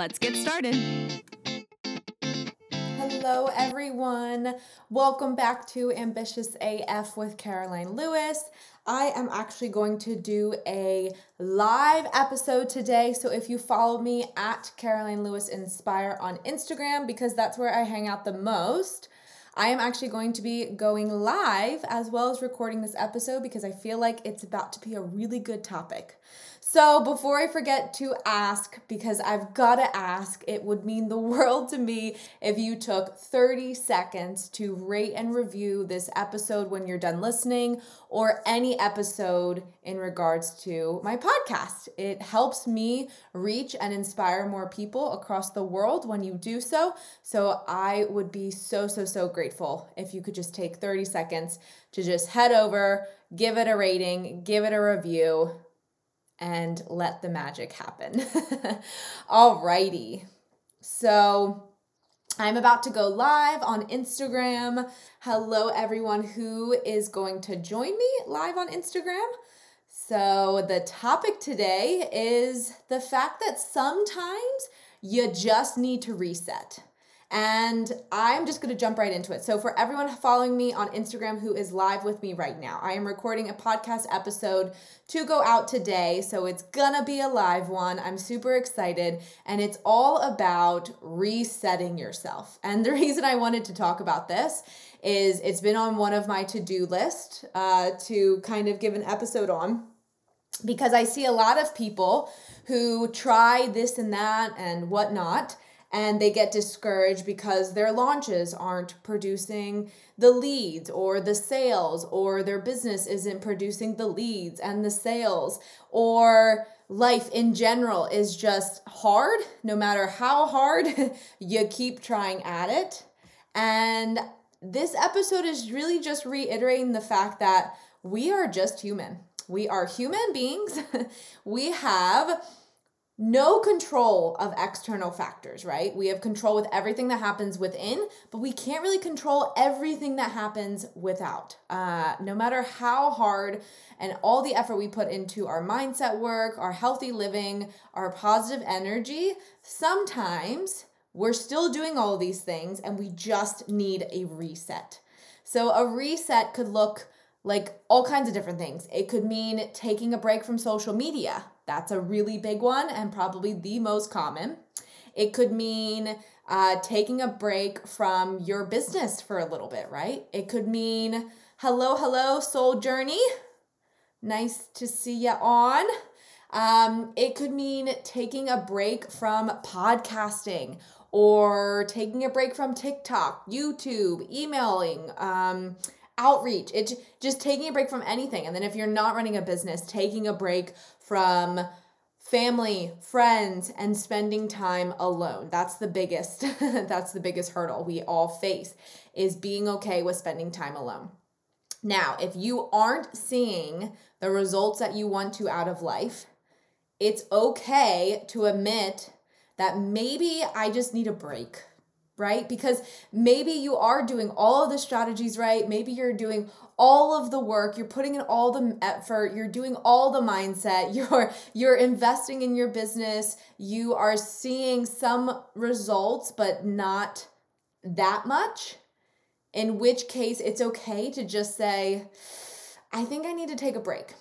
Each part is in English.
let's get started. Hello, everyone. Welcome back to Ambitious AF with Caroline Lewis. I am actually going to do a live episode today. So if you follow me at Caroline Lewis Inspire on Instagram, because that's where I hang out the most, I am actually going to be going live as well as recording this episode because I feel like it's about to be a really good topic. So, before I forget to ask, because I've got to ask, it would mean the world to me if you took 30 seconds to rate and review this episode when you're done listening or any episode in regards to my podcast. It helps me reach and inspire more people across the world when you do so. So, I would be so, so, so grateful if you could just take 30 seconds to just head over, give it a rating, give it a review and let the magic happen. Alrighty. So I'm about to go live on Instagram. Hello, everyone who is going to join me live on Instagram. So, the topic today is the fact that sometimes you just need to reset. And I'm just going to jump right into it. So, for everyone following me on Instagram who is live with me right now, I am recording a podcast episode to go out today. So, it's going to be a live one. I'm super excited. And it's all about resetting yourself. And the reason I wanted to talk about this is it's been on one of my to do list uh, to kind of give an episode on because I see a lot of people who try this and that and whatnot and they get discouraged because their launches aren't producing the leads or the sales or their business isn't producing the leads and the sales or life in general is just hard no matter how hard you keep trying at it. And this episode is really just reiterating the fact that we are just human. We are human beings. We have no control of external factors, right? We have control with everything that happens within, but we can't really control everything that happens without. Uh, no matter how hard and all the effort we put into our mindset work, our healthy living, our positive energy, sometimes we're still doing all these things and we just need a reset. So, a reset could look like all kinds of different things. It could mean taking a break from social media that's a really big one and probably the most common. It could mean uh, taking a break from your business for a little bit, right? It could mean, hello, hello, soul journey. Nice to see you on. Um, it could mean taking a break from podcasting or taking a break from TikTok, YouTube, emailing, um, outreach. It just taking a break from anything. And then if you're not running a business, taking a break from family, friends, and spending time alone. That's the biggest that's the biggest hurdle we all face is being okay with spending time alone. Now, if you aren't seeing the results that you want to out of life, it's okay to admit that maybe I just need a break right? Because maybe you are doing all of the strategies right. Maybe you're doing all of the work. You're putting in all the effort. You're doing all the mindset. You're you're investing in your business. You are seeing some results but not that much in which case it's okay to just say i think i need to take a break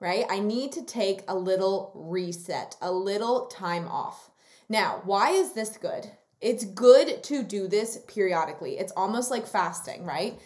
right? I need to take a little reset a little time off. Now why is this good it's good to do this periodically it's almost like fasting right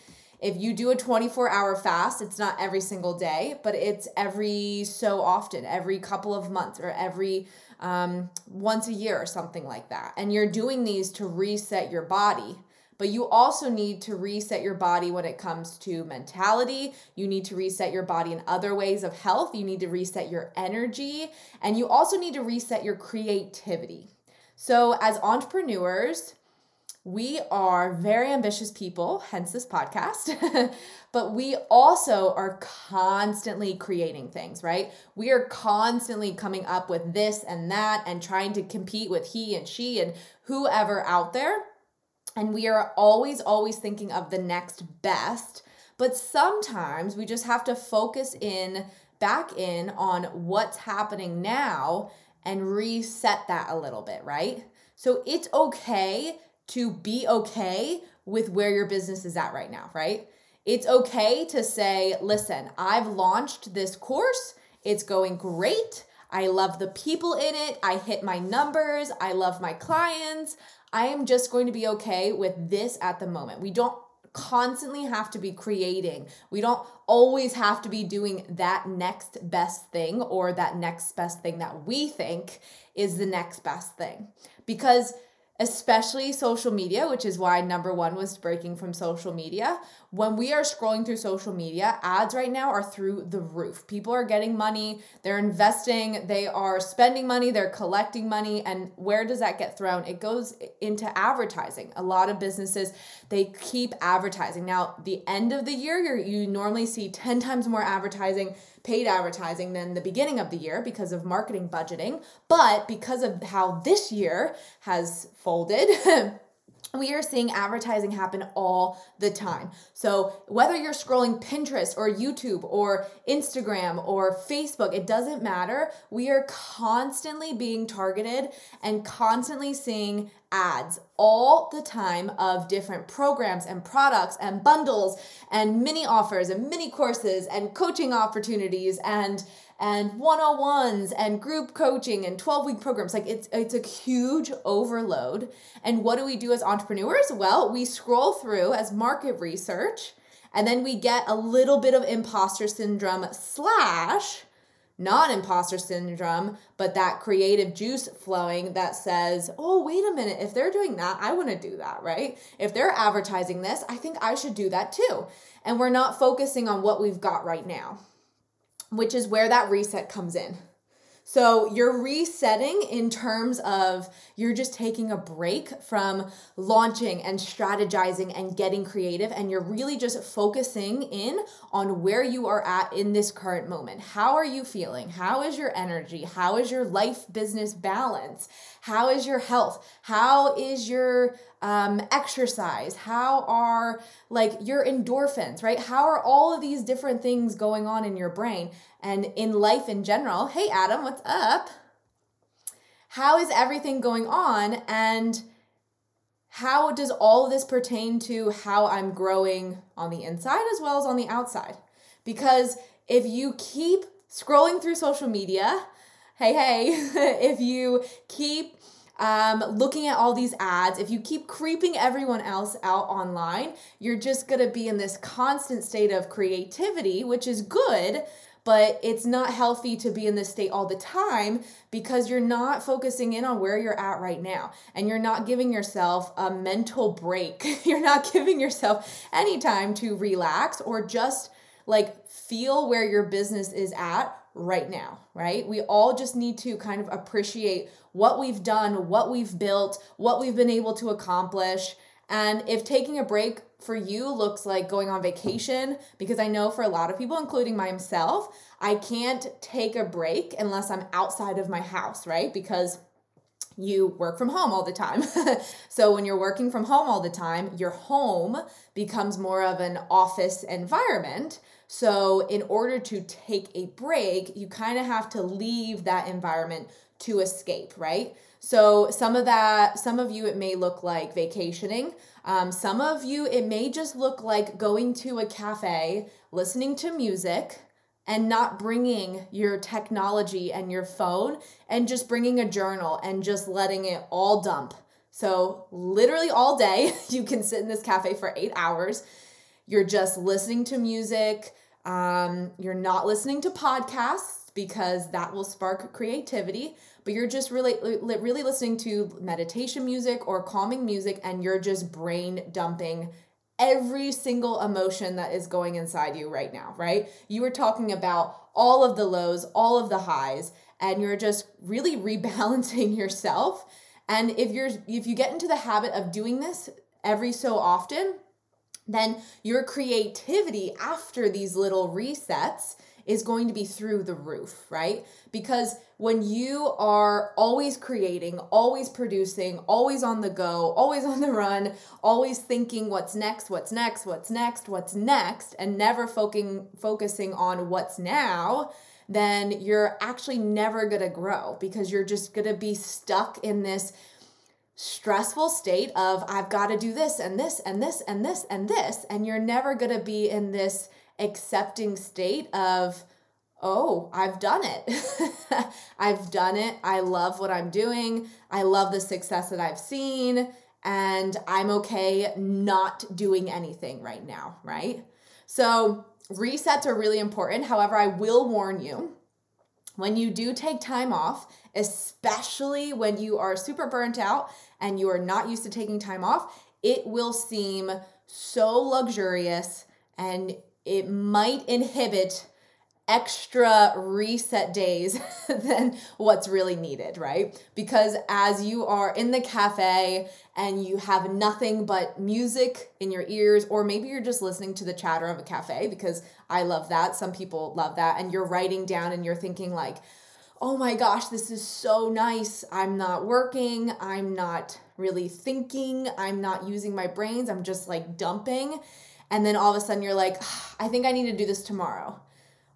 if you do a 24 hour fast, it's not every single day, but it's every so often, every couple of months or every um, once a year or something like that. And you're doing these to reset your body. but you also need to reset your body when it comes to mentality. You need to reset your body in other ways of health. You need to reset your energy, and you also need to reset your creativity. So, as entrepreneurs, we are very ambitious people, hence this podcast, but we also are constantly creating things, right? We are constantly coming up with this and that and trying to compete with he and she and whoever out there. And we are always, always thinking of the next best. But sometimes we just have to focus in, back in on what's happening now and reset that a little bit, right? So it's okay to be okay with where your business is at right now, right? It's okay to say, listen, I've launched this course, it's going great. I love the people in it. I hit my numbers. I love my clients. I am just going to be okay with this at the moment. We don't constantly have to be creating. We don't always have to be doing that next best thing or that next best thing that we think is the next best thing. Because especially social media, which is why number one was breaking from social media. When we are scrolling through social media, ads right now are through the roof. People are getting money, they're investing, they are spending money, they're collecting money. And where does that get thrown? It goes into advertising. A lot of businesses, they keep advertising. Now, the end of the year, you normally see 10 times more advertising paid advertising than the beginning of the year because of marketing budgeting. But because of how this year has folded, we are seeing advertising happen all the time. So, whether you're scrolling Pinterest or YouTube or Instagram or Facebook, it doesn't matter. We are constantly being targeted and constantly seeing ads all the time of different programs and products and bundles and mini offers and mini courses and coaching opportunities and and one-on-ones and group coaching and 12-week programs. Like it's it's a huge overload. And what do we do as entrepreneurs? Well we scroll through as market research and then we get a little bit of imposter syndrome slash not imposter syndrome, but that creative juice flowing that says, oh, wait a minute, if they're doing that, I want to do that, right? If they're advertising this, I think I should do that too. And we're not focusing on what we've got right now which is where that reset comes in. So you're resetting in terms of you're just taking a break from launching and strategizing and getting creative, and you're really just focusing in on where you are at in this current moment. How are you feeling? How is your energy? How is your life business balance? How is your health? How is your um, exercise? How are like your endorphins, right? How are all of these different things going on in your brain and in life in general? Hey, Adam, what's up? How is everything going on? And how does all this pertain to how I'm growing on the inside as well as on the outside? Because if you keep scrolling through social media, hey, hey, if you keep um, looking at all these ads, if you keep creeping everyone else out online, you're just gonna be in this constant state of creativity, which is good, but it's not healthy to be in this state all the time because you're not focusing in on where you're at right now and you're not giving yourself a mental break. you're not giving yourself any time to relax or just like feel where your business is at right now, right? We all just need to kind of appreciate what we've done, what we've built, what we've been able to accomplish. And if taking a break for you looks like going on vacation, because I know for a lot of people, including myself, I can't take a break unless I'm outside of my house, right? Because you work from home all the time. so when you're working from home all the time, your home becomes more of an office environment. So in order to take a break, you kind of have to leave that environment to escape, right? So some of that, some of you, it may look like vacationing. Um, some of you, it may just look like going to a cafe, listening to music, and not bringing your technology and your phone and just bringing a journal and just letting it all dump. So, literally all day, you can sit in this cafe for eight hours. You're just listening to music. Um, you're not listening to podcasts because that will spark creativity but you're just really really listening to meditation music or calming music and you're just brain dumping every single emotion that is going inside you right now right you were talking about all of the lows all of the highs and you're just really rebalancing yourself and if you're if you get into the habit of doing this every so often then your creativity after these little resets is going to be through the roof, right? Because when you are always creating, always producing, always on the go, always on the run, always thinking what's next, what's next, what's next, what's next, and never focusing focusing on what's now, then you're actually never going to grow because you're just going to be stuck in this stressful state of I've got to do this and this and this and this and this and you're never going to be in this accepting state of oh, I've done it. I've done it. I love what I'm doing. I love the success that I've seen and I'm okay not doing anything right now, right? So, resets are really important. However, I will warn you when you do take time off, especially when you are super burnt out and you are not used to taking time off, it will seem so luxurious and it might inhibit extra reset days than what's really needed, right? Because as you are in the cafe and you have nothing but music in your ears, or maybe you're just listening to the chatter of a cafe, because I love that. Some people love that. And you're writing down and you're thinking, like, oh my gosh, this is so nice. I'm not working. I'm not really thinking. I'm not using my brains. I'm just like dumping. And then all of a sudden you're like, ah, I think I need to do this tomorrow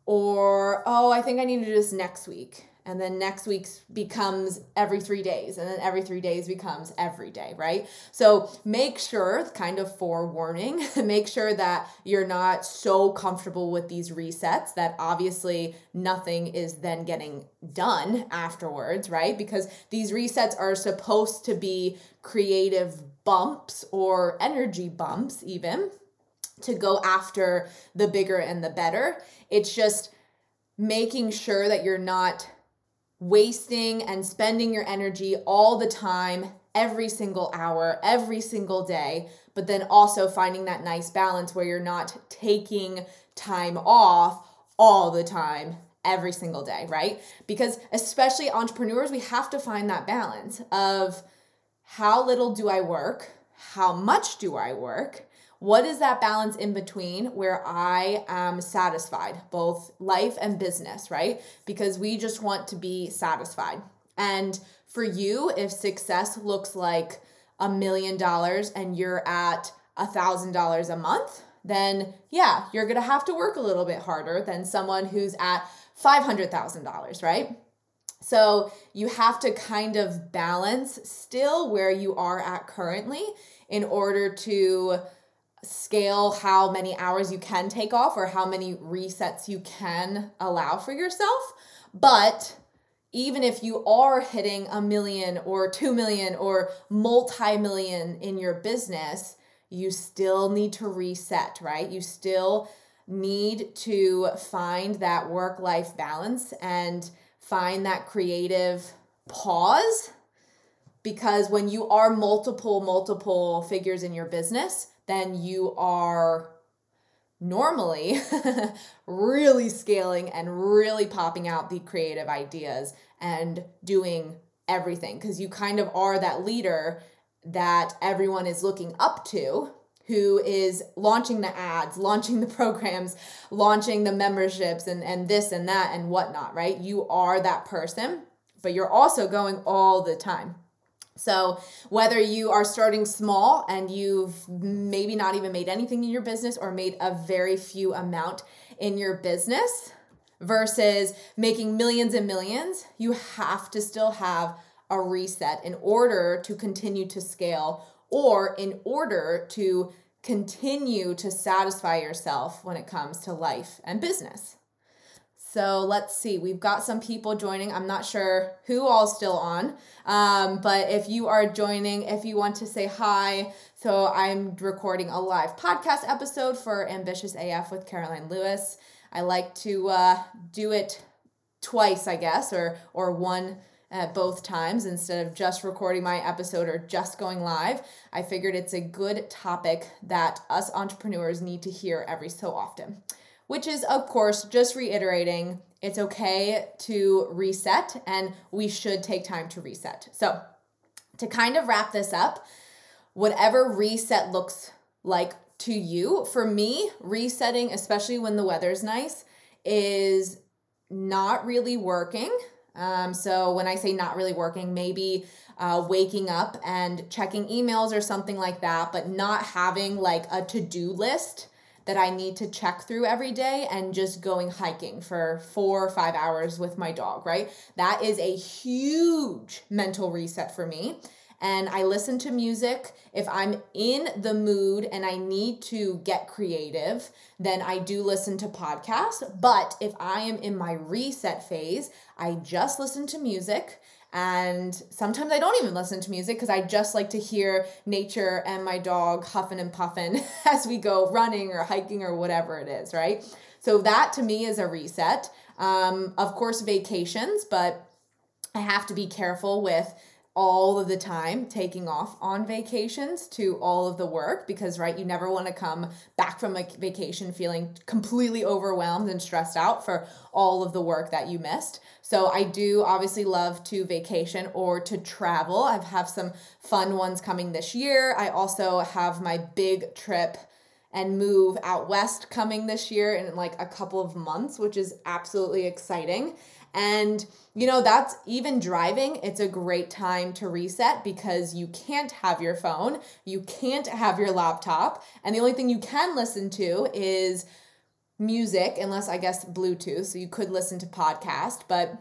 or oh i think i need to do this next week. And then next week's becomes every three days. And then every three days becomes every day right? So make sure kind of forewarning make sure that you're not so comfortable with these resets that obviously nothing is then getting done afterwards right? Because these resets are supposed to be creative bumps or energy bumps even to go after the bigger and the better. It's just making sure that you're not wasting and spending your energy all the time, every single hour, every single day, but then also finding that nice balance where you're not taking time off all the time every single day, right? Because especially entrepreneurs, we have to find that balance of how little do I work? How much do I work? What is that balance in between where I am satisfied, both life and business, right? Because we just want to be satisfied. And for you, if success looks like a million dollars and you're at a thousand dollars a month, then yeah, you're gonna have to work a little bit harder than someone who's at $500,000, right? So you have to kind of balance still where you are at currently in order to scale how many hours you can take off or how many resets you can allow for yourself. But even if you are hitting a million or 2 million or multi million in your business, you still need to reset, right? You still need to find that work life balance and find that creative pause because when you are multiple multiple figures in your business then you are normally really scaling and really popping out the creative ideas and doing everything because you kind of are that leader that everyone is looking up to who is launching the ads, launching the programs, launching the memberships and, and this and that and whatnot, right? You are that person, but you're also going all the time. So, whether you are starting small and you've maybe not even made anything in your business or made a very few amount in your business versus making millions and millions, you have to still have a reset in order to continue to scale or in order to continue to satisfy yourself when it comes to life and business. So let's see. We've got some people joining. I'm not sure who all's still on, um, but if you are joining, if you want to say hi, so I'm recording a live podcast episode for Ambitious AF with Caroline Lewis. I like to uh, do it twice, I guess, or or one at both times instead of just recording my episode or just going live. I figured it's a good topic that us entrepreneurs need to hear every so often, which is, of course, just reiterating it's okay to reset and we should take time to reset. So, to kind of wrap this up, whatever reset looks like to you, for me, resetting, especially when the weather's nice, is not really working. Um, so when I say not really working, maybe uh, waking up and checking emails or something like that, but not having like a to do list that I need to check through every day and just going hiking for four or five hours with my dog, right? That is a huge mental reset for me and I listen to music. If I'm in the mood and I need to get creative, then I do listen to podcasts. But if I am in my reset phase, I just listen to music. And sometimes I don't even listen to music because I just like to hear nature and my dog huffing and puffing as we go running or hiking or whatever it is, right? So that to me is a reset. Um, of course, vacations, but I have to be careful with all of the time taking off on vacations to all of the work because right you never want to come back from a vacation feeling completely overwhelmed and stressed out for all of the work that you missed. So i do obviously love to vacation or to travel. I have have some fun ones coming this year. I also have my big trip and move out west coming this year in like a couple of months which is absolutely exciting and, you know, that's even driving, it's a great time to reset because you can't have your phone, you can't have your laptop, and the only thing you can listen to is music, unless I guess Bluetooth. So you could listen to podcast, but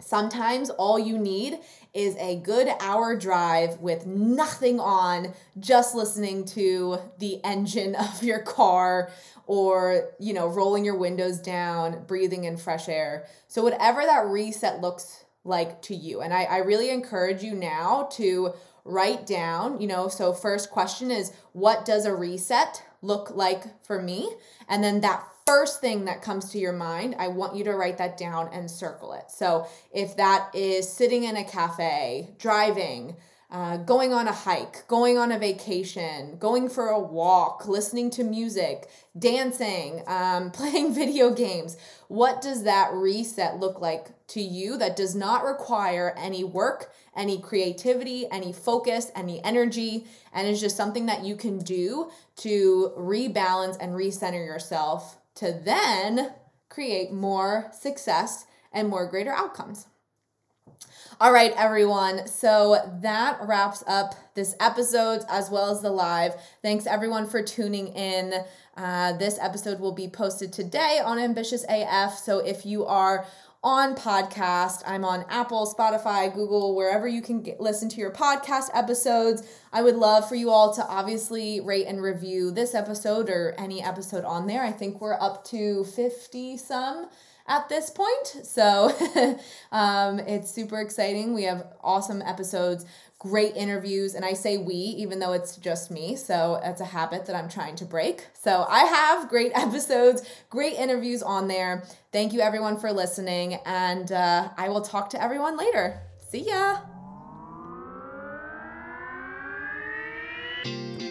sometimes all you need is a good hour drive with nothing on, just listening to the engine of your car or, you know, rolling your windows down, breathing in fresh air. So, whatever that reset looks like to you. And I, I really encourage you now to write down, you know, so first question is what does a reset look like for me? And then that first thing that comes to your mind, I want you to write that down and circle it. So if that is sitting in a cafe, driving, uh, going on a hike, going on a vacation, going for a walk, listening to music, dancing, um, playing video games. What does that reset look like to you that does not require any work, any creativity, any focus, any energy, and is just something that you can do to rebalance and recenter yourself to then create more success and more greater outcomes. All right, everyone. So that wraps up this episode as well as the live. Thanks, everyone, for tuning in. Uh, this episode will be posted today on Ambitious AF. So if you are on podcast. I'm on Apple, Spotify, Google, wherever you can get, listen to your podcast episodes. I would love for you all to obviously rate and review this episode or any episode on there. I think we're up to 50 some at this point. So um, it's super exciting. We have awesome episodes great interviews. And I say we, even though it's just me. So it's a habit that I'm trying to break. So I have great episodes, great interviews on there. Thank you, everyone, for listening. And uh, I will talk to everyone later. See ya.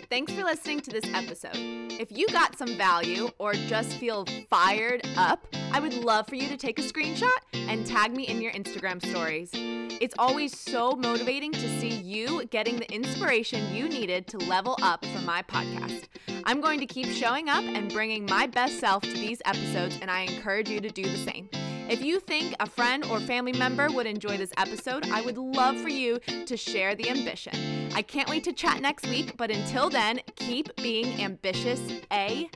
Thanks for listening to this episode. If you got some value or just feel fired up, I would love for you to take a screenshot and tag me in your Instagram stories. It's always so motivating to see you getting the inspiration you needed to level up for my podcast. I'm going to keep showing up and bringing my best self to these episodes, and I encourage you to do the same. If you think a friend or family member would enjoy this episode, I would love for you to share the ambition. I can't wait to chat next week, but until then, keep being ambitious AF.